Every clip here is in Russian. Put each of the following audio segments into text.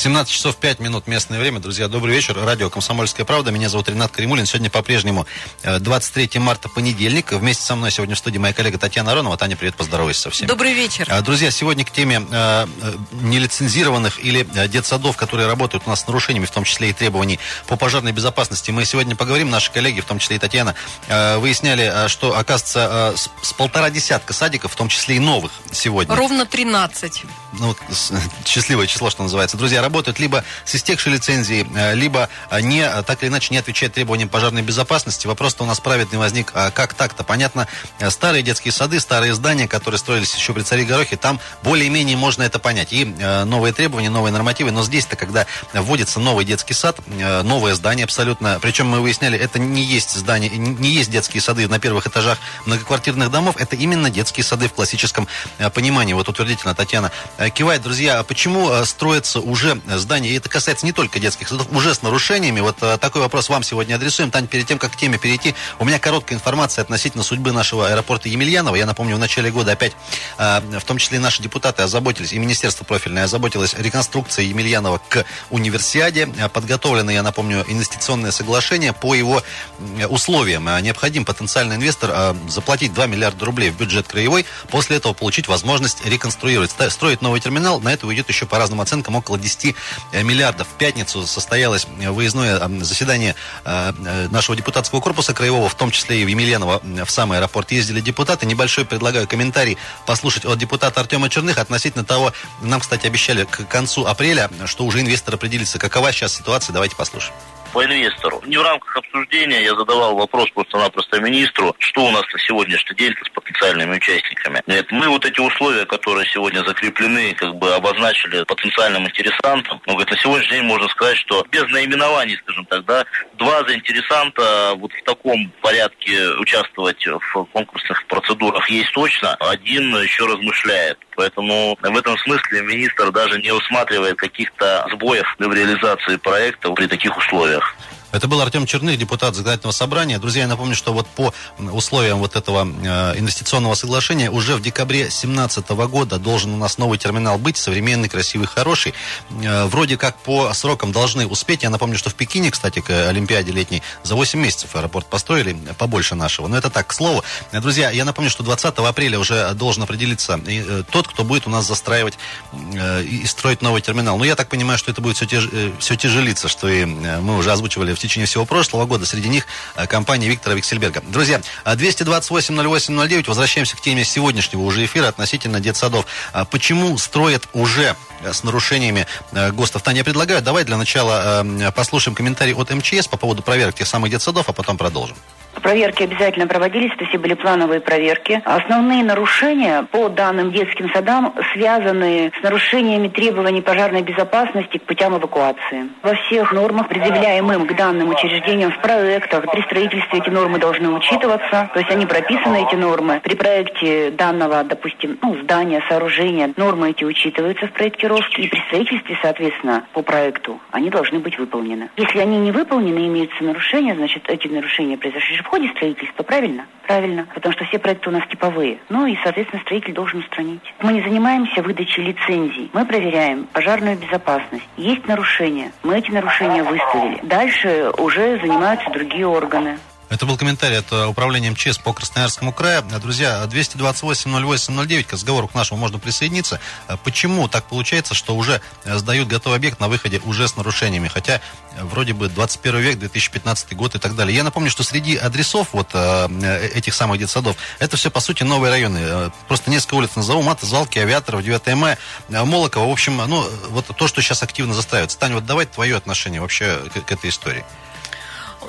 17 часов 5 минут местное время. Друзья, добрый вечер. Радио «Комсомольская правда». Меня зовут Ренат Каримулин. Сегодня по-прежнему 23 э, марта, понедельник. Вместе со мной сегодня в студии моя коллега Татьяна Аронова. Таня, привет, поздоровайся со всеми. Добрый вечер. Э, друзья, сегодня к теме э, нелицензированных или детсадов, которые работают у нас с нарушениями, в том числе и требований по пожарной безопасности. Мы сегодня поговорим. Наши коллеги, в том числе и Татьяна, выясняли, что, оказывается, с полтора десятка садиков, в том числе и новых сегодня. Ровно 13. Ну, счастливое число, что называется. Друзья, работают либо с истекшей лицензией, э, либо э, не, э, так или иначе не отвечают требованиям пожарной безопасности. Вопрос-то у нас праведный возник, а как так-то? Понятно, старые детские сады, старые здания, которые строились еще при царе Горохе, там более-менее можно это понять. И новые требования, новые нормативы. Но здесь-то, когда вводится новый детский сад, новое здание абсолютно, причем мы выясняли, это не есть здание, не есть детские сады на первых этажах многоквартирных домов, это именно детские сады в классическом понимании. Вот утвердительно Татьяна кивает. Друзья, а почему строятся уже здания и это касается не только детских садов, уже с нарушениями. Вот э, такой вопрос вам сегодня адресуем. Тань, перед тем, как к теме перейти, у меня короткая информация относительно судьбы нашего аэропорта Емельянова. Я напомню, в начале года опять, э, в том числе и наши депутаты озаботились, и Министерство профильное озаботилось реконструкцией Емельянова к универсиаде. Э, подготовлено, я напомню, инвестиционное соглашение по его условиям. Необходим потенциальный инвестор заплатить 2 миллиарда рублей в бюджет краевой, после этого получить возможность реконструировать, строить новый терминал. На это уйдет еще по разным оценкам около 10 Э, миллиардов. В пятницу состоялось э, выездное э, заседание нашего депутатского корпуса краевого, в том числе и в Емельяново, в самый аэропорт ездили депутаты. Небольшой предлагаю комментарий послушать от депутата Артема Черных относительно того, нам, кстати, обещали к концу апреля, что уже инвестор определится. Какова сейчас ситуация? Давайте послушаем по инвестору. Не в рамках обсуждения я задавал вопрос просто-напросто министру, что у нас на сегодняшний день с потенциальными участниками. Нет, мы вот эти условия, которые сегодня закреплены, как бы обозначили потенциальным интересантам. Но говорит, на сегодняшний день можно сказать, что без наименований, скажем так, да, два заинтересанта вот в таком порядке участвовать в конкурсных процедурах есть точно, один еще размышляет. Поэтому в этом смысле министр даже не усматривает каких-то сбоев в реализации проекта при таких условиях. stuff Это был Артем Черных, депутат законодательного собрания. Друзья, я напомню, что вот по условиям вот этого э, инвестиционного соглашения уже в декабре 2017 года должен у нас новый терминал быть, современный, красивый, хороший. Э, вроде как по срокам должны успеть. Я напомню, что в Пекине, кстати, к Олимпиаде летней за 8 месяцев аэропорт построили, побольше нашего. Но это так, к слову. Друзья, я напомню, что 20 апреля уже должен определиться э, тот, кто будет у нас застраивать и строить новый терминал. Но я так понимаю, что это будет все, все тяжелиться, что и мы уже озвучивали в течение всего прошлого года. Среди них э, компания Виктора Виксельберга. Друзья, 228-08-09. Возвращаемся к теме сегодняшнего уже эфира относительно детсадов. А почему строят уже э, с нарушениями э, ГОСТов? Таня, я предлагаю, давай для начала послушаем комментарий от МЧС по поводу проверок тех самых детсадов, а потом продолжим. Проверки обязательно проводились, это все были плановые проверки. Основные нарушения по данным детским садам связаны с нарушениями требований пожарной безопасности к путям эвакуации. Во всех нормах, предъявляемым к данным учреждениям в проектах, при строительстве эти нормы должны учитываться, то есть они прописаны, эти нормы. При проекте данного, допустим, ну, здания, сооружения, нормы эти учитываются в проектировке, и при строительстве, соответственно, по проекту, они должны быть выполнены. Если они не выполнены, имеются нарушения, значит, эти нарушения произошли в ходе строительства, правильно? Правильно, потому что все проекты у нас типовые. Ну и, соответственно, строитель должен устранить. Мы не занимаемся выдачей лицензий. Мы проверяем пожарную безопасность. Есть нарушения. Мы эти нарушения выставили. Дальше уже занимаются другие органы. Это был комментарий от э, управления МЧС по Красноярскому краю. Друзья, 228-08-09, к разговору к нашему можно присоединиться. Э, почему так получается, что уже э, сдают готовый объект на выходе уже с нарушениями? Хотя вроде бы 21 век, 2015 год и так далее. Я напомню, что среди адресов вот этих самых детсадов, это все, по сути, новые районы. Просто несколько улиц назову. Мата, Звалки, Авиаторов, 9 мая, Молокова. В общем, ну, вот то, что сейчас активно застраивается. Тань, вот давай твое отношение вообще к, к этой истории.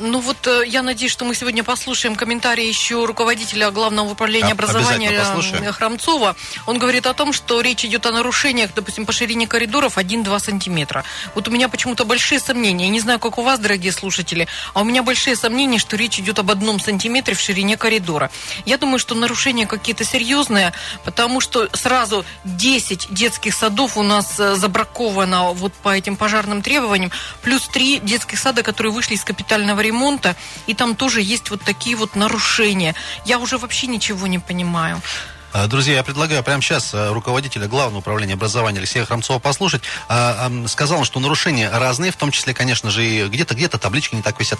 Ну вот э, я надеюсь, что мы сегодня послушаем комментарии еще руководителя Главного управления образования э, Храмцова. Он говорит о том, что речь идет о нарушениях, допустим, по ширине коридоров 1-2 сантиметра. Вот у меня почему-то большие сомнения. Я не знаю, как у вас, дорогие слушатели, а у меня большие сомнения, что речь идет об одном сантиметре в ширине коридора. Я думаю, что нарушения какие-то серьезные, потому что сразу 10 детских садов у нас э, забраковано вот по этим пожарным требованиям, плюс 3 детских сада, которые вышли из капитального ремонта ремонта, и там тоже есть вот такие вот нарушения. Я уже вообще ничего не понимаю. А, друзья, я предлагаю прямо сейчас э, руководителя Главного управления образования Алексея Храмцова послушать. А, сказал он, что нарушения разные, в том числе, конечно же, и где-то где-то таблички не так висят.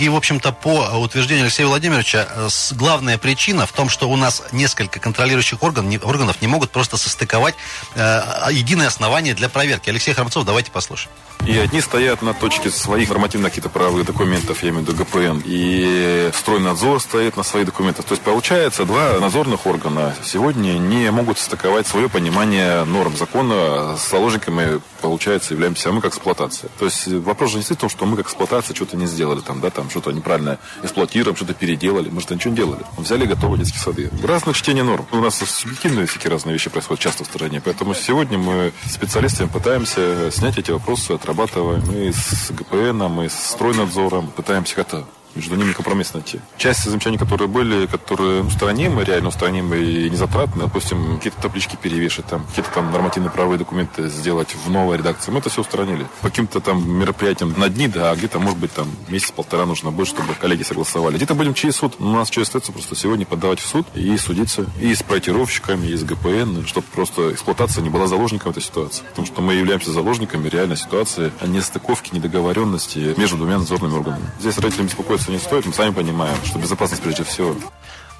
И, в общем-то, по утверждению Алексея Владимировича, э, главная причина в том, что у нас несколько контролирующих орган, органов не могут просто состыковать э, единое основание для проверки. Алексей Храмцов, давайте послушаем. И одни стоят на точке своих нормативных каких-то правовых документов, я имею в виду ГПН, и стройнадзор стоит на своих документах. То есть, получается, два надзорных органа сегодня не могут стыковать свое понимание норм закона с заложниками, получается, являемся мы как эксплуатация. То есть, вопрос же не в том, что мы как эксплуатация что-то не сделали, там, да, там что-то неправильно эксплуатируем, что-то переделали. Мы что ничего не делали. Мы взяли готовые детские сады. Разных чтений норм. У нас субъективные всякие разные вещи происходят часто в стране. Поэтому сегодня мы специалистами пытаемся снять эти вопросы, от отрабатываем и с ГПНом, и с стройнадзором, пытаемся как-то между ними компромисс найти. Часть замечаний, которые были, которые устранимы, реально устранимы и не затратны, допустим, какие-то таблички перевешать, там, какие-то там нормативные правовые документы сделать в новой редакции, мы это все устранили. По каким-то там мероприятиям на дни, да, а где-то, может быть, там месяц-полтора нужно будет, чтобы коллеги согласовали. Где-то будем через суд. У нас что остается просто сегодня подавать в суд и судиться и с проектировщиками, и с ГПН, чтобы просто эксплуатация не была заложником этой ситуации. Потому что мы являемся заложниками реальной ситуации, а не стыковки, недоговоренности между двумя надзорными органами. Здесь родители беспокоятся беспокоиться не стоит. Мы сами понимаем, что безопасность прежде всего.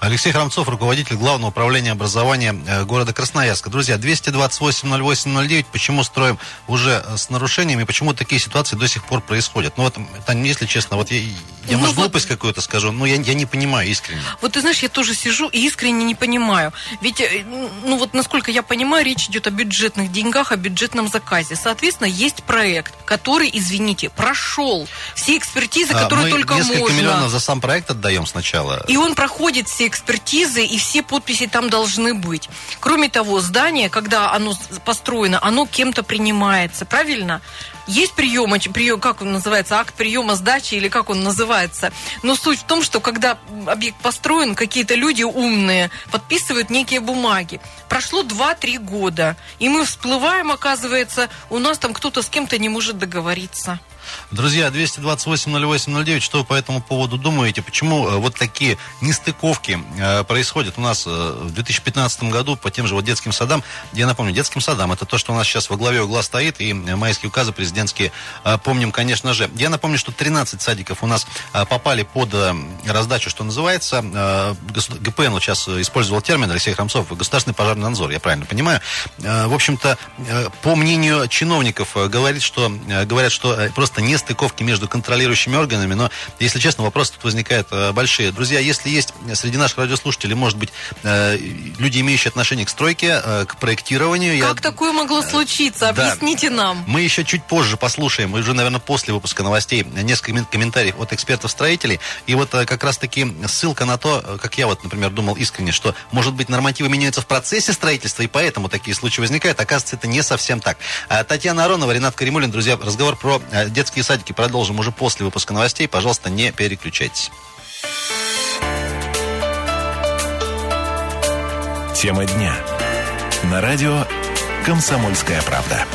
Алексей Храмцов, руководитель Главного управления образования э, города Красноярска. Друзья, 228-08-09. Почему строим уже э, с нарушениями? Почему такие ситуации до сих пор происходят? Ну вот, Таня, если честно, вот я, я ну, может, вот... глупость какую-то скажу, но я, я не понимаю искренне. Вот ты знаешь, я тоже сижу и искренне не понимаю. Ведь, э, ну вот, насколько я понимаю, речь идет о бюджетных деньгах, о бюджетном заказе. Соответственно, есть проект, который, извините, прошел все экспертизы, а, которые а, мы только несколько можно. миллионов за сам проект отдаем сначала. И он проходит все экспертизы, и все подписи там должны быть. Кроме того, здание, когда оно построено, оно кем-то принимается, правильно? Есть прием, прием, как он называется, акт приема сдачи или как он называется. Но суть в том, что когда объект построен, какие-то люди умные подписывают некие бумаги. Прошло 2-3 года, и мы всплываем, оказывается, у нас там кто-то с кем-то не может договориться. Друзья, 228-08-09, что вы по этому поводу думаете? Почему э, вот такие нестыковки э, происходят у нас э, в 2015 году по тем же вот детским садам? Я напомню, детским садам это то, что у нас сейчас во главе угла стоит, и майские указы президентские помним, конечно же. Я напомню, что 13 садиков у нас попали под раздачу, что называется. ГПН вот сейчас использовал термин Алексей Храмцов, государственный пожарный надзор, я правильно понимаю. В общем-то, по мнению чиновников, говорит, что, говорят, что просто нестыковки между контролирующими органами, но, если честно, вопросы тут возникают э, большие. Друзья, если есть среди наших радиослушателей, может быть, э, люди, имеющие отношение к стройке, э, к проектированию... Как я... такое могло случиться? Объясните да. нам. Мы еще чуть позже послушаем, уже, наверное, после выпуска новостей, несколько комментариев от экспертов-строителей. И вот как раз-таки ссылка на то, как я вот, например, думал искренне, что, может быть, нормативы меняются в процессе строительства, и поэтому такие случаи возникают. Оказывается, это не совсем так. Татьяна Аронова, Ренат Каримулин, друзья, разговор про детские садики продолжим уже после выпуска новостей. Пожалуйста, не переключайтесь. Тема дня. На радио «Комсомольская правда».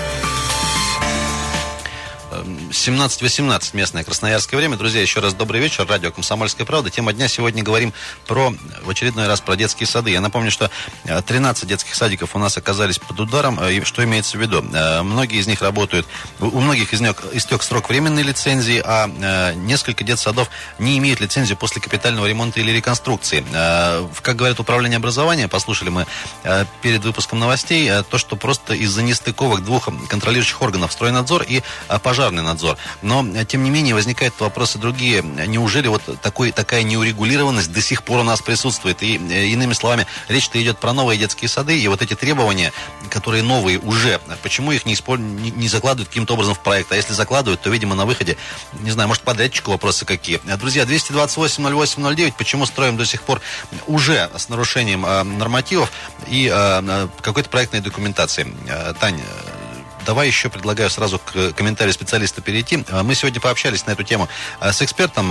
17-18 местное красноярское время. Друзья, еще раз добрый вечер. Радио «Комсомольская правда». Тема дня. Сегодня говорим про, в очередной раз про детские сады. Я напомню, что 13 э, детских садиков у нас оказались под ударом. Э, и что имеется в виду? Э, многие из них работают, у многих из них истек срок временной лицензии, а несколько детсадов не имеют лицензии после капитального ремонта или реконструкции. Как говорят управление образования, послушали мы перед выпуском новостей, то, что просто из-за нестыковок двух контролирующих органов стройнадзор и пожарный надзор надзор. Но, э, тем не менее, возникают вопросы другие. Неужели вот такой, такая неурегулированность до сих пор у нас присутствует? И, э, иными словами, речь-то идет про новые детские сады, и вот эти требования, которые новые уже, почему их не, исполь... не, не закладывают каким-то образом в проект? А если закладывают, то, видимо, на выходе, не знаю, может, подрядчику вопросы какие. Друзья, 228-08-09, почему строим до сих пор уже с нарушением э, нормативов и э, какой-то проектной документации? Э, Таня, давай еще предлагаю сразу к комментарию специалиста перейти. Мы сегодня пообщались на эту тему с экспертом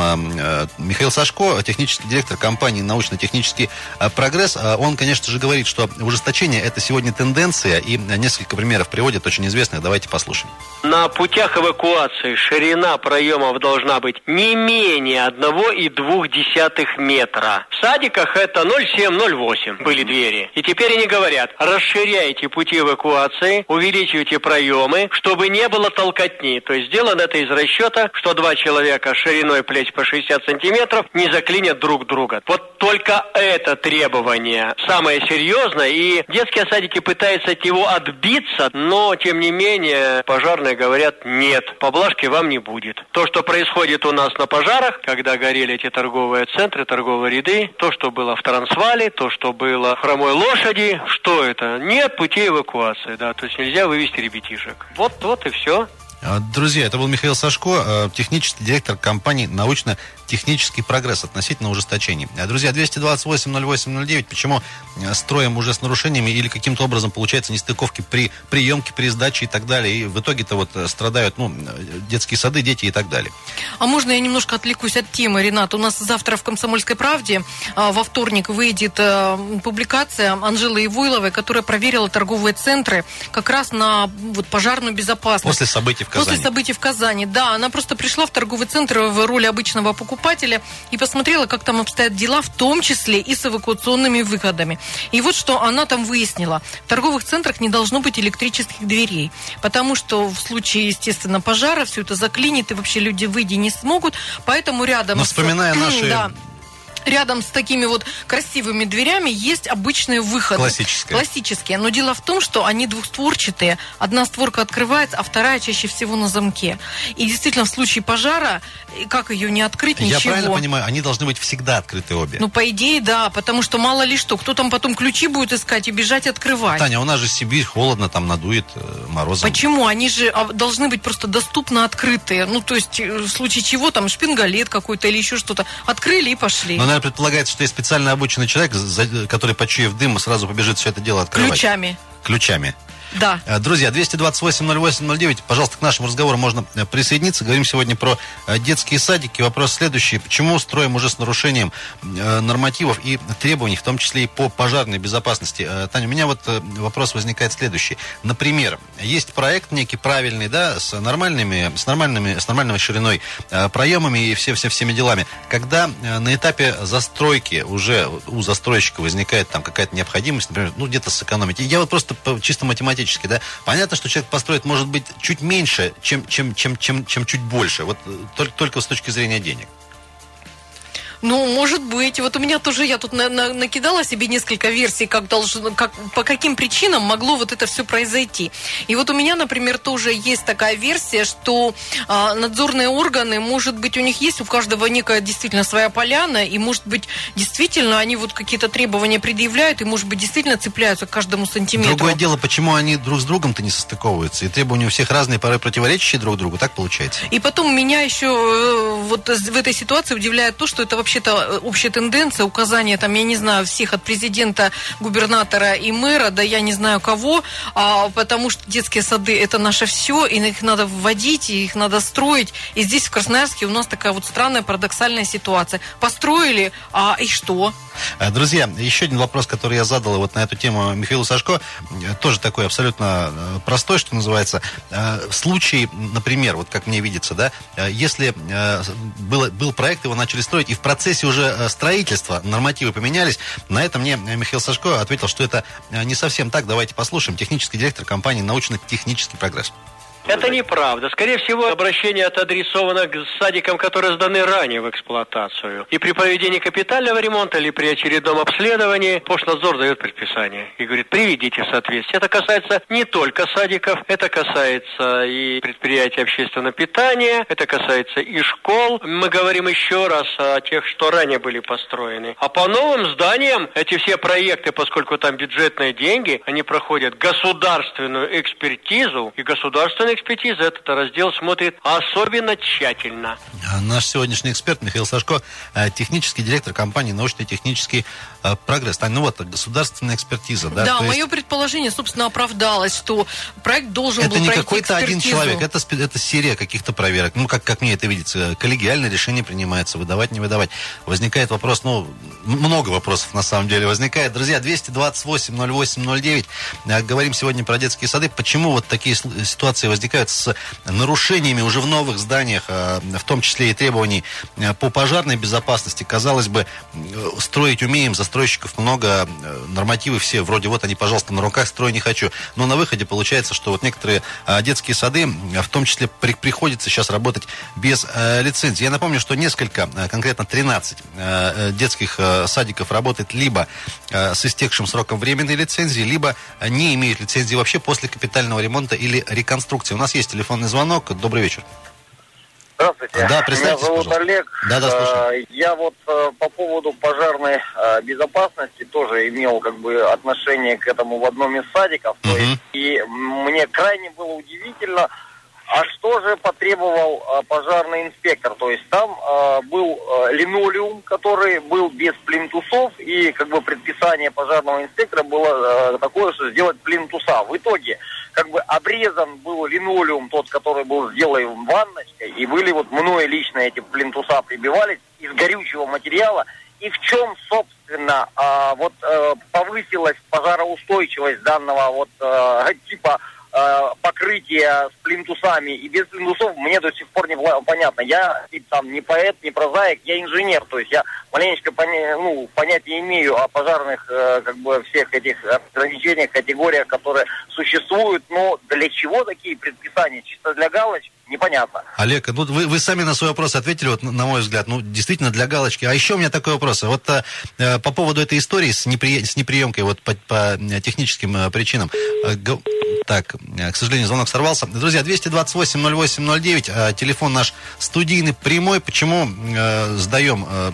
Михаил Сашко, технический директор компании «Научно-технический прогресс». Он, конечно же, говорит, что ужесточение – это сегодня тенденция, и несколько примеров приводит, очень известных. Давайте послушаем. На путях эвакуации ширина проемов должна быть не менее 1,2 метра. В садиках это 0,7-0,8 были двери. И теперь они говорят, расширяйте пути эвакуации, увеличивайте проемы, чтобы не было толкотни. То есть сделано это из расчета, что два человека шириной плеч по 60 сантиметров не заклинят друг друга. Вот только это требование самое серьезное, и детские садики пытаются от него отбиться, но, тем не менее, пожарные говорят, нет, поблажки вам не будет. То, что происходит у нас на пожарах, когда горели эти торговые центры, торговые ряды, то, что было в Трансвале, то, что было Хромой Лошади, что это? Нет путей эвакуации, да, то есть нельзя вывести ребятишек. Вот, вот и все. А, друзья, это был Михаил Сашко, а, технический директор компании научно технический прогресс относительно ужесточений. Э, друзья, 228-08-09, почему э, строим уже с нарушениями или каким-то образом получается нестыковки при приемке, при сдаче и так далее. И в итоге-то вот э, страдают ну, детские сады, дети и так далее. А можно я немножко отвлекусь от темы, Ренат? У нас завтра в «Комсомольской правде» во вторник выйдет публикация Анжелы Ивойловой, которая проверила торговые центры как раз на вот, пожарную безопасность. После событий в Казани. После событий в Казани, да. Она просто пришла в торговый центр в роли обычного покупателя покупателя и посмотрела, как там обстоят дела, в том числе и с эвакуационными выходами. И вот что она там выяснила. В торговых центрах не должно быть электрических дверей, потому что в случае, естественно, пожара все это заклинит, и вообще люди выйти не смогут. Поэтому рядом... Но вспоминая с... наши да, рядом с такими вот красивыми дверями есть обычные выходы. Классические. Классические. Но дело в том, что они двухстворчатые. Одна створка открывается, а вторая чаще всего на замке. И действительно, в случае пожара, как ее не открыть, ничего. Я правильно понимаю, они должны быть всегда открыты обе? Ну, по идее, да, потому что мало ли что. Кто там потом ключи будет искать и бежать открывать? Таня, у нас же Сибирь, холодно, там надует э, морозом. Почему? Они же а, должны быть просто доступно открытые. Ну, то есть, э, в случае чего, там, шпингалет какой-то или еще что-то. Открыли и пошли. Но, наверное, предполагается, что есть специально обученный человек, который, почуяв дым, сразу побежит все это дело открывать. Ключами. Ключами. Да. Э, друзья, 228-08-09, пожалуйста, к нашему разговору можно э, присоединиться. Говорим сегодня про э, детские садики. Вопрос следующий. Почему строим уже с нарушением нормативов и требований, в том числе и по пожарной безопасности? Таня, у меня вот вопрос возникает следующий. Например, есть проект некий правильный, да, с нормальными, с нормальными, с нормальной шириной проемами и все, все, всеми делами. Когда на этапе застройки уже у застройщика возникает там какая-то необходимость, например, ну где-то сэкономить. Я вот просто чисто математически математически, да, понятно, что человек построит, может быть, чуть меньше, чем, чем, чем, чем, чем чуть больше. Вот э, только, только с точки зрения денег. Ну, может быть. Вот у меня тоже, я тут на, на, накидала себе несколько версий, как должно, как, по каким причинам могло вот это все произойти. И вот у меня, например, тоже есть такая версия, что а, надзорные органы, может быть, у них есть у каждого некая действительно своя поляна, и, может быть, действительно они вот какие-то требования предъявляют, и, может быть, действительно цепляются к каждому сантиметру. Другое дело, почему они друг с другом-то не состыковываются, и требования у всех разные, порой противоречащие друг другу, так получается? И потом меня еще э, вот в этой ситуации удивляет то, что это вообще-то э, общая тенденция, указания там, я не знаю, всех от президента, губернатора и мэра, да я не знаю кого, а, потому что детские сады это наше все, и их надо вводить, и их надо строить. И здесь в Красноярске у нас такая вот странная парадоксальная ситуация. Построили, а и что? Э, друзья, еще один вопрос, который я задал вот на эту тему Михаилу Сашко, тоже такой абсолютно простой, что называется. В случае, например, вот как мне видится, да, если был, был проект, его начали строить, и в процессе уже э, строительства нормативы поменялись. На это мне Михаил Сашко ответил, что это э, не совсем так. Давайте послушаем. Технический директор компании «Научно-технический прогресс». Это неправда. Скорее всего, обращение это адресовано к садикам, которые сданы ранее в эксплуатацию. И при проведении капитального ремонта или при очередном обследовании Пошнадзор дает предписание и говорит, приведите в соответствие. Это касается не только садиков, это касается и предприятий общественного питания, это касается и школ. Мы говорим еще раз о тех, что ранее были построены. А по новым зданиям эти все проекты, поскольку там бюджетные деньги, они проходят государственную экспертизу, и государственный экспертиза этот раздел смотрит особенно тщательно. А наш сегодняшний эксперт Михаил Сашко, э, технический директор компании «Научно-технический э, прогресс». Тань, ну вот, государственная экспертиза, да? Да, мое есть... предположение, собственно, оправдалось, что проект должен это был не какой-то один человек, это, это серия каких-то проверок. Ну, как, как мне это видится, коллегиальное решение принимается, выдавать, не выдавать. Возникает вопрос, ну, много вопросов на самом деле возникает. Друзья, 228 08 09. Говорим сегодня про детские сады. Почему вот такие ситуации возникают с нарушениями уже в новых зданиях, а, в том числе и требований а, по пожарной безопасности? Казалось бы, строить умеем, застройщиков много, нормативы все, вроде вот они, пожалуйста, на руках, строй не хочу. Но на выходе получается, что вот некоторые а, детские сады, в том числе при, приходится сейчас работать без лицензии. Я напомню, что несколько, конкретно 13 детских садиков работает либо с истекшим сроком временной лицензии, либо не имеют лицензии вообще после капитального ремонта или реконструкции. У нас есть телефонный звонок. Добрый вечер. Здравствуйте. Да, Меня зовут пожалуйста. Олег. Да, да, слушаю. Э, я вот э, по поводу пожарной э, безопасности тоже имел как бы отношение к этому в одном из садиков. Угу. и мне крайне было удивительно, а что же потребовал пожарный инспектор? То есть там был линолеум, который был без плинтусов, и как бы предписание пожарного инспектора было такое, что сделать плинтуса. В итоге как бы обрезан был линолеум, тот, который был сделан ванночкой, и были вот мной лично эти плинтуса прибивались из горючего материала, и в чем, собственно, а, вот а, повысилась пожароустойчивость данного вот а, типа э, покрытие с плинтусами и без плинтусов мне до сих пор не понятно. Я там не поэт, не прозаик, я инженер, то есть я маленечко поня ну, понятия имею о пожарных э, как бы всех этих ограничениях, категориях, которые существуют, но для чего такие предписания? Чисто для галочки? Непонятно. Олег, ну вы, вы сами на свой вопрос ответили, вот на мой взгляд, ну действительно для галочки. А еще у меня такой вопрос. Вот э, по поводу этой истории с, непри... с неприемкой вот по, по техническим э, причинам. Э, так, э, к сожалению, звонок сорвался. Друзья, 228-08-09, э, телефон наш студийный, прямой. Почему э, сдаем э,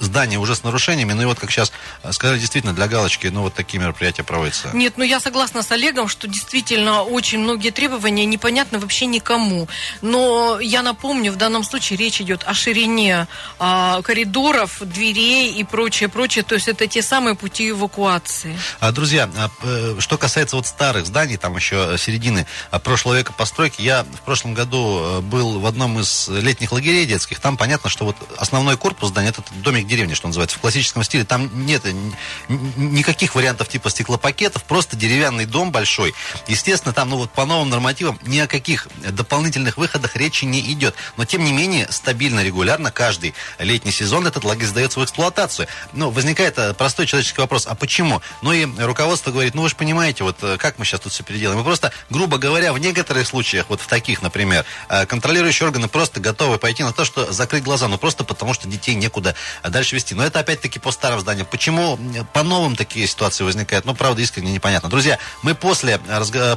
здание уже с нарушениями, ну и вот, как сейчас сказали, действительно, для галочки, ну, вот такие мероприятия проводятся. Нет, ну я согласна с Олегом, что действительно очень многие требования непонятны вообще никому. Но я напомню, в данном случае речь идет о ширине а, коридоров, дверей и прочее, прочее. То есть это те самые пути эвакуации. А, друзья, а, э, что касается вот старых зданий, там еще середины а, прошлого века постройки, я в прошлом году э, был в одном из летних лагерей детских, там понятно, что вот основной корпус здания, это домик деревни, что называется, в классическом стиле. Там нет никаких вариантов типа стеклопакетов, просто деревянный дом большой. Естественно, там, ну вот по новым нормативам ни о каких дополнительных выходах речи не идет. Но, тем не менее, стабильно, регулярно, каждый летний сезон этот лагерь сдается в эксплуатацию. Ну, возникает э, простой человеческий вопрос, а почему? Ну и руководство говорит, ну вы же понимаете, вот э, как мы сейчас тут все переделаем. Мы просто, грубо говоря, в некоторых случаях, вот в таких, например, э, контролирующие органы просто готовы пойти на то, что закрыть глаза, ну просто потому, что детей некуда дальше дальше вести. Но это опять-таки по старым зданиям. Почему по новым такие ситуации возникают? Ну, правда, искренне непонятно. Друзья, мы после,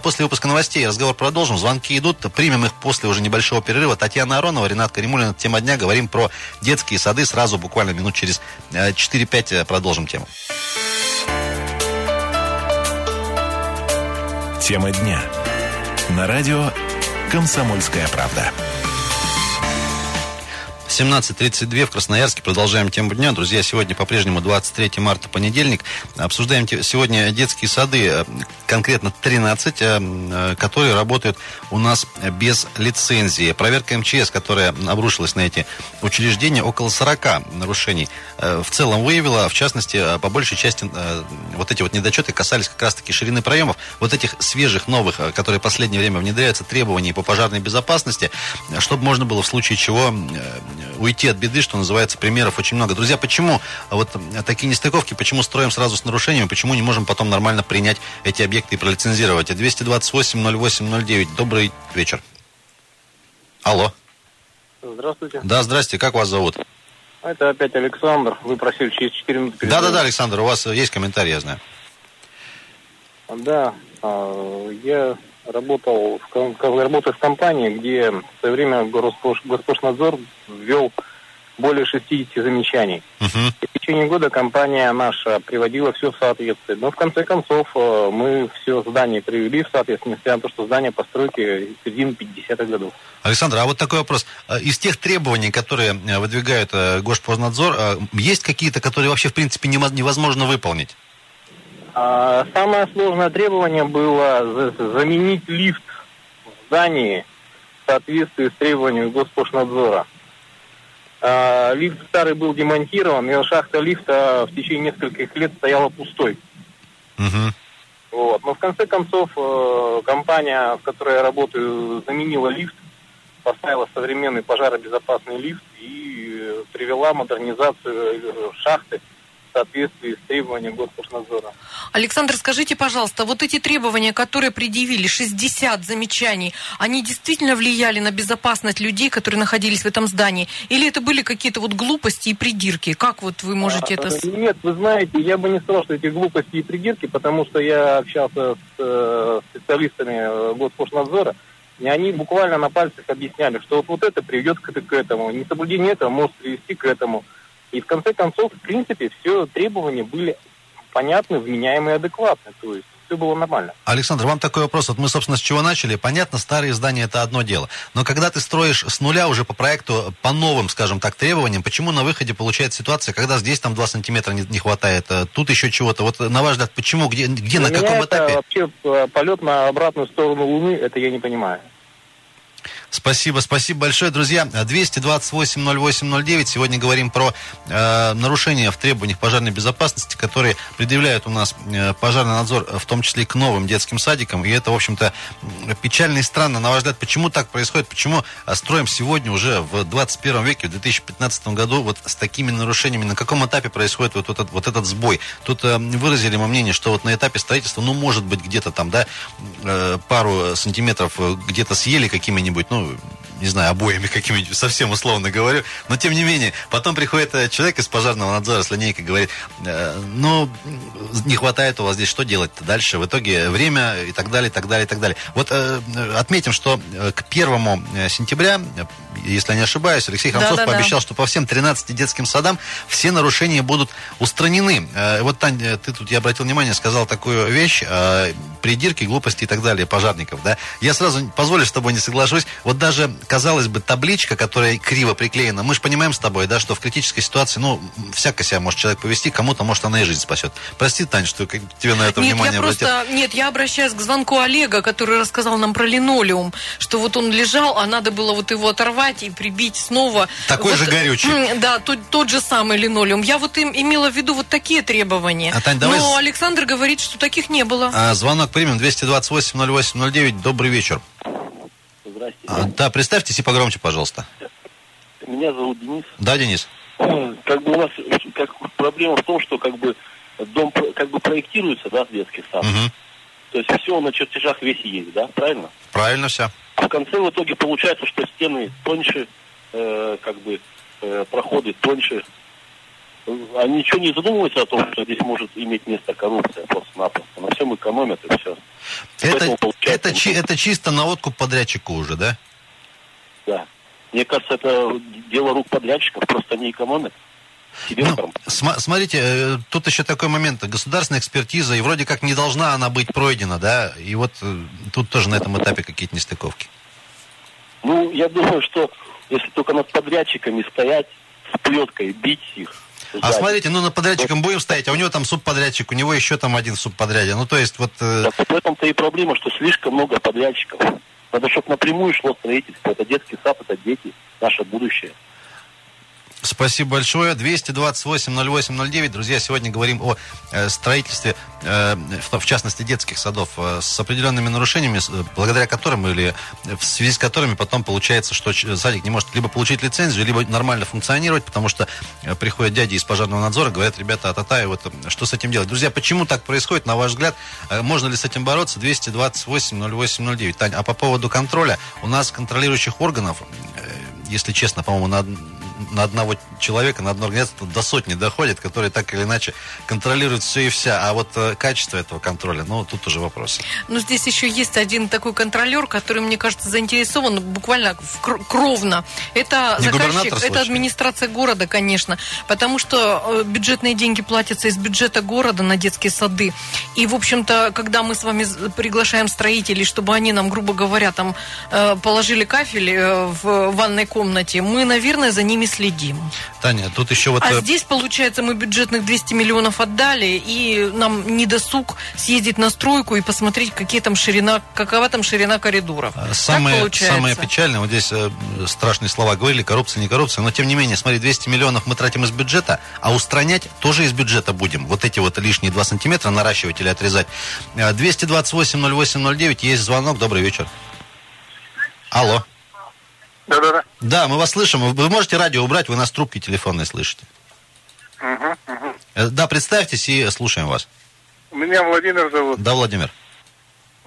после выпуска новостей разговор продолжим. Звонки идут. Примем их после уже небольшого перерыва. Татьяна Аронова, Ренат Каримулин. Тема дня. Говорим про детские сады. Сразу буквально минут через 4-5 э, продолжим тему. Тема дня. На радио «Комсомольская правда». 17.32 в Красноярске. Продолжаем тему дня. Друзья, сегодня по-прежнему 23 марта, понедельник. Обсуждаем сегодня детские сады, э, конкретно 13, э, э, которые работают у нас без лицензии. Проверка МЧС, которая обрушилась на эти учреждения, около 40 нарушений в целом выявила. В частности, по большей части вот эти вот недочеты касались как раз-таки ширины проемов. Вот этих свежих, новых, которые в последнее время внедряются, требований по пожарной безопасности, чтобы можно было в случае чего уйти от беды, что называется, примеров очень много. Друзья, почему вот такие нестыковки, почему строим сразу с нарушениями, почему не можем потом нормально принять эти объекты и пролицензировать? 228-08-09. Добрый вечер. Алло. Здравствуйте. Да, здрасте. Как вас зовут? Это опять Александр. Вы просили через 4 минуты. Да-да-да, Александр, у вас есть комментарий, я знаю. Да, а, я работал в, работаю в компании, где в свое время Госпош, Госпошнадзор ввел более 60 замечаний. Угу. В течение года компания наша приводила все в соответствие. Но в конце концов э, мы все здание привели в соответствие, несмотря на то, что здание постройки середины 50-х годов. Александр, а вот такой вопрос. Э, из тех требований, которые э, выдвигают Госпознадзор, есть какие-то, которые вообще в принципе невозможно выполнить? А, самое сложное требование было заменить лифт в здании в соответствии с требованиями Госпошнадзора. А, лифт старый был демонтирован, и шахта лифта в течение нескольких лет стояла пустой. Угу. Вот. Но в конце концов э, компания, в которой я работаю, заменила лифт, поставила современный пожаробезопасный лифт и э, привела модернизацию э, шахты в соответствии с требованием Госпошнадзора. Александр, скажите, пожалуйста, вот эти требования, которые предъявили, 60 замечаний, они действительно влияли на безопасность людей, которые находились в этом здании? Или это были какие-то вот глупости и придирки? Как вот вы можете а, это... Нет, вы знаете, я бы не сказал, что эти глупости и придирки, потому что я общался с э, специалистами Госпошнадзора, и они буквально на пальцах объясняли, что вот, вот это приведет к, к этому, несоблюдение этого может привести к этому. И в конце концов, в принципе, все требования были понятны, вменяемые, адекватны. То есть все было нормально. Александр, вам такой вопрос. Вот мы, собственно, с чего начали. Понятно, старые здания это одно дело. Но когда ты строишь с нуля уже по проекту, по новым, скажем так, требованиям, почему на выходе получается ситуация, когда здесь там 2 сантиметра не, не хватает, а тут еще чего-то? Вот на ваш взгляд, почему, где, где на каком это этапе? Вообще э, полет на обратную сторону Луны, это я не понимаю. Спасибо, спасибо большое, друзья. 228-08-09. Сегодня говорим про э, нарушения в требованиях пожарной безопасности, которые предъявляют у нас э, пожарный надзор, в том числе и к новым детским садикам. И это, в общем-то, печально и странно. На ваш взгляд, почему так происходит? Почему э, строим сегодня уже в 21 веке, в 2015 году, вот с такими нарушениями? На каком этапе происходит вот, этот, вот этот сбой? Тут э, выразили мы мнение, что вот на этапе строительства, ну, может быть, где-то там, да, э, пару сантиметров э, где-то съели какими-нибудь, ну, home. Не знаю, обоями какими-нибудь, совсем условно говорю. Но, тем не менее, потом приходит э, человек из пожарного надзора с линейкой, говорит, э, ну, не хватает у вас здесь, что делать-то дальше? В итоге время и так далее, и так далее, и так далее. Вот э, отметим, что к первому сентября, если я не ошибаюсь, Алексей Храмцов да, да, пообещал, да. что по всем 13 детским садам все нарушения будут устранены. Вот, Тань, ты тут, я обратил внимание, сказал такую вещь, придирки, глупости и так далее пожарников, да? Я сразу, позволю, с тобой не соглашусь, вот даже казалось бы, табличка, которая криво приклеена, мы же понимаем с тобой, да, что в критической ситуации, ну, всяко себя может человек повести, кому-то, может, она и жизнь спасет. Прости, Таня, что тебе на это нет, внимание я просто, Нет, я обращаюсь к звонку Олега, который рассказал нам про линолеум, что вот он лежал, а надо было вот его оторвать и прибить снова. Такой вот, же горючий. Да, тот, тот же самый линолеум. Я вот им имела в виду вот такие требования. А, Тань, давай... Но Александр говорит, что таких не было. А, звонок примем 228 08 09. Добрый вечер. А, да, представьтесь и погромче, пожалуйста. Меня зовут Денис. Да, Денис. Как бы у нас как, проблема в том, что как бы дом как бы проектируется, да, детский сад. Угу. То есть все на чертежах весь есть, да, правильно? Правильно все. А в конце в итоге получается, что стены тоньше, э, как бы э, проходы тоньше. А ничего не задумываются о том, что здесь может иметь место коррупция просто-напросто. На всем экономят и все. Это, это, чи, это чисто на откуп подрядчику уже, да? Да. Мне кажется, это дело рук подрядчиков, просто не экономят. Ну, см- смотрите, э, тут еще такой момент. Государственная экспертиза, и вроде как не должна она быть пройдена, да? И вот э, тут тоже на этом этапе какие-то нестыковки. Ну, я думаю, что если только над подрядчиками стоять с плеткой, бить их, а смотрите, ну, на подрядчиком будем стоять, а у него там субподрядчик, у него еще там один субподрядчик. Ну, то есть вот... Э... Так, в этом-то и проблема, что слишком много подрядчиков. Надо, чтобы напрямую шло строительство. Это детский сад, это дети, наше будущее. Спасибо большое. 228-08-09. Друзья, сегодня говорим о э, строительстве, э, в, частности, детских садов э, с определенными нарушениями, благодаря которым или в связи с которыми потом получается, что садик не может либо получить лицензию, либо нормально функционировать, потому что приходят дяди из пожарного надзора, говорят, ребята, а-та-та, и вот что с этим делать. Друзья, почему так происходит, на ваш взгляд? Можно ли с этим бороться? 228-08-09. Тань, а по поводу контроля, у нас контролирующих органов, если честно, по-моему, на на одного человека, на одну организацию до сотни доходит, которые так или иначе контролируют все и вся. А вот э, качество этого контроля, ну, тут уже вопрос. Ну, здесь еще есть один такой контролер, который, мне кажется, заинтересован буквально кровно. Это Не заказчик, это администрация города, конечно, потому что э, бюджетные деньги платятся из бюджета города на детские сады. И, в общем-то, когда мы с вами приглашаем строителей, чтобы они нам, грубо говоря, там э, положили кафель в ванной комнате, мы, наверное, за ними следим. Таня, тут еще вот... А здесь, получается, мы бюджетных 200 миллионов отдали, и нам не досуг съездить на стройку и посмотреть, какие там ширина, какова там ширина коридоров. А, самое, самое печальное, вот здесь э, страшные слова говорили, коррупция, не коррупция, но тем не менее, смотри, 200 миллионов мы тратим из бюджета, а устранять тоже из бюджета будем. Вот эти вот лишние 2 сантиметра наращивать или отрезать. 228 08 09, есть звонок, добрый вечер. Алло. Да-да-да. Да, мы вас слышим. Вы можете радио убрать, вы нас трубки телефонной слышите. Угу, угу. Да, представьтесь и слушаем вас. Меня Владимир зовут. Да, Владимир.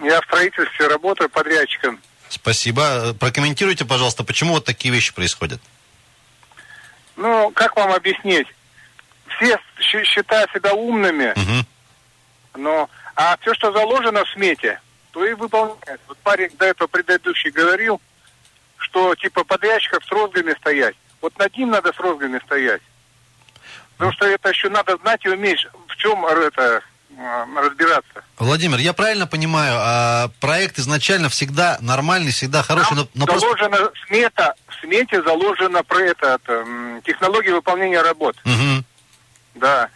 Я в строительстве работаю подрядчиком. Спасибо. Прокомментируйте, пожалуйста, почему вот такие вещи происходят? Ну, как вам объяснить? Все считают себя умными, угу. но а все, что заложено в смете, то и выполняют. Вот парень до этого предыдущий говорил, что типа подрядчиков с розгами стоять. Вот над ним надо с розгами стоять. Потому что это еще надо знать и уметь, в чем это разбираться. Владимир, я правильно понимаю, а проект изначально всегда нормальный, всегда хороший, Там но, но заложена просто... смета, в смете заложена про это, это технология выполнения работ. Угу. Да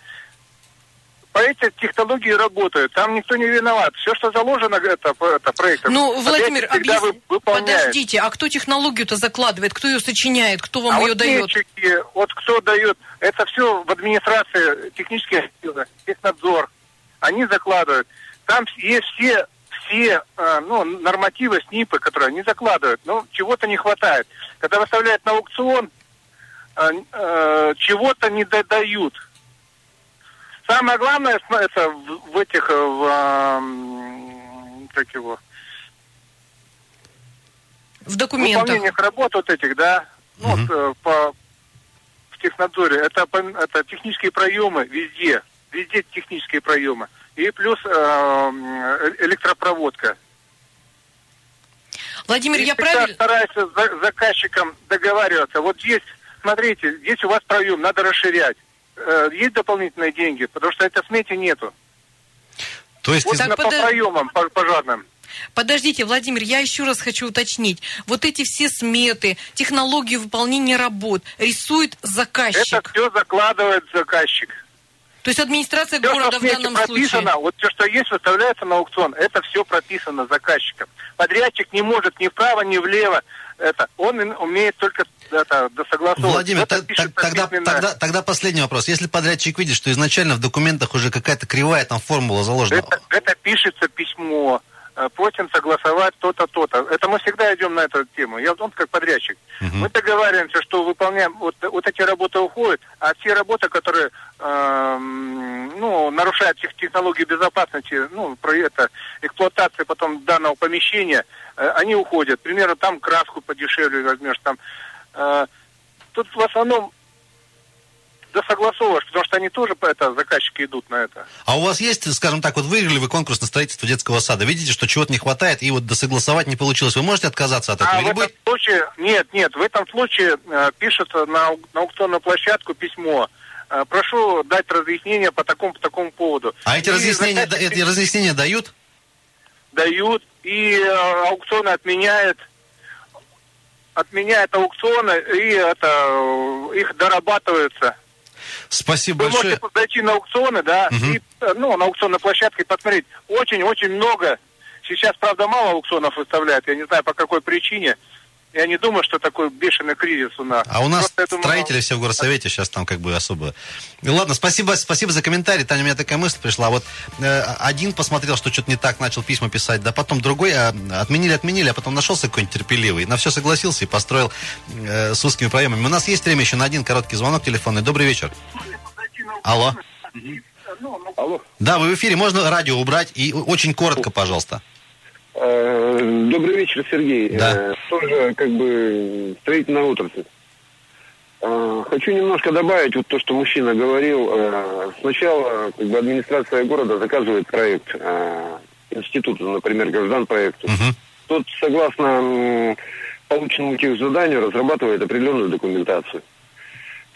по этой технологии работают. Там никто не виноват. Все, что заложено, это, это проектом. Ну, Владимир, объяс... подождите, а кто технологию-то закладывает? Кто ее сочиняет? Кто вам а ее вот дает? Метчики, вот кто дает, это все в администрации технические силы, технадзор. Они закладывают. Там есть все все э, ну, нормативы, СНИПы, которые они закладывают, но чего-то не хватает. Когда выставляют на аукцион, э, чего-то не додают. Самое главное, это в, в этих, э, в, как его... В документах. В выполнениях работ вот этих, да, ну, угу. э, по, в технадзоре, это, это технические проемы везде, везде технические проемы. И плюс э, электропроводка. Владимир, и я правильно... стараюсь с заказчиком договариваться. Вот здесь, смотрите, здесь у вас проем, надо расширять э, есть дополнительные деньги, потому что этой смете нету. То есть... Вот так, по проемам пожарным. Подождите, Владимир, я еще раз хочу уточнить. Вот эти все сметы, технологии выполнения работ рисует заказчик. Это все закладывает заказчик. То есть администрация все, города в данном прописано, случае? Вот все, что есть, выставляется на аукцион. Это все прописано заказчиком. Подрядчик не может ни вправо, ни влево. Это, он умеет только это, досогласовывать. Владимир, т- тогда, тогда, тогда последний вопрос. Если подрядчик видит, что изначально в документах уже какая-то кривая там формула заложена. Это, это пишется письмо просим согласовать то-то, то-то. Это мы всегда идем на эту тему. Я он как подрядчик. Угу. Мы договариваемся, что выполняем, вот, вот эти работы уходят, а все работы, которые э, ну, нарушают тех, технологии безопасности, ну, про это, эксплуатации потом данного помещения, э, они уходят. Примерно там краску подешевле возьмешь, там. Э, тут в основном досогласовываешь, потому что они тоже, это, заказчики идут на это. А у вас есть, скажем так, вот выиграли вы конкурс на строительство детского сада, видите, что чего-то не хватает, и вот досогласовать не получилось, вы можете отказаться от этого? А в этом случае, нет, нет, в этом случае э, пишется на, на аукционную площадку письмо, э, прошу дать разъяснение по такому, по такому поводу. А эти, разъяснения, заказчик... эти разъяснения дают? Дают, и э, аукционы отменяет отменяет аукционы, и это, э, их дорабатывается. Спасибо Вы большое. можете зайти на аукционы, да, угу. и, ну, на аукционной площадке посмотреть. Очень-очень много. Сейчас, правда, мало аукционов выставляют. Я не знаю, по какой причине. Я не думаю, что такой бешеный кризис у нас. А у нас Просто строители думаю... все в горсовете сейчас там как бы особо. Ладно, спасибо, спасибо за комментарий. Таня, у меня такая мысль пришла. Вот э, один посмотрел, что что-то не так, начал письма писать, да потом другой э, отменили, отменили, а потом нашелся какой-нибудь терпеливый, на все согласился и построил э, с узкими проемами. У нас есть время еще на один короткий звонок телефонный. Добрый вечер. Алло. Алло. Да, вы в эфире. Можно радио убрать и очень коротко, пожалуйста. Добрый вечер, Сергей. Да. Тоже как бы строительная отрасль. Э, хочу немножко добавить вот то, что мужчина говорил. Э, сначала как бы, администрация города заказывает проект э, института, например, граждан проекту. Угу. Тот, согласно полученному тех заданию, разрабатывает определенную документацию.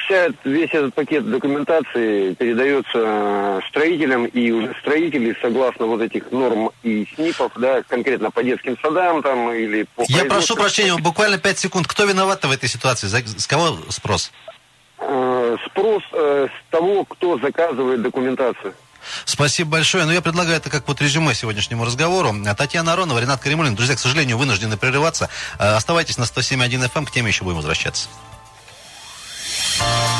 Вся, весь этот пакет документации передается строителям, и уже строители, согласно вот этих норм и СНИПов, да, конкретно по детским садам там или по... Я прошу прощения, буквально пять секунд. Кто виноват в этой ситуации? С кого спрос? Э, спрос э, с того, кто заказывает документацию. Спасибо большое. Но ну, я предлагаю это как вот резюме сегодняшнему разговору. Татьяна Аронова, Ренат Каримулин. Друзья, к сожалению, вынуждены прерываться. Э, оставайтесь на 107.1 FM, эм, к теме еще будем возвращаться. Bye.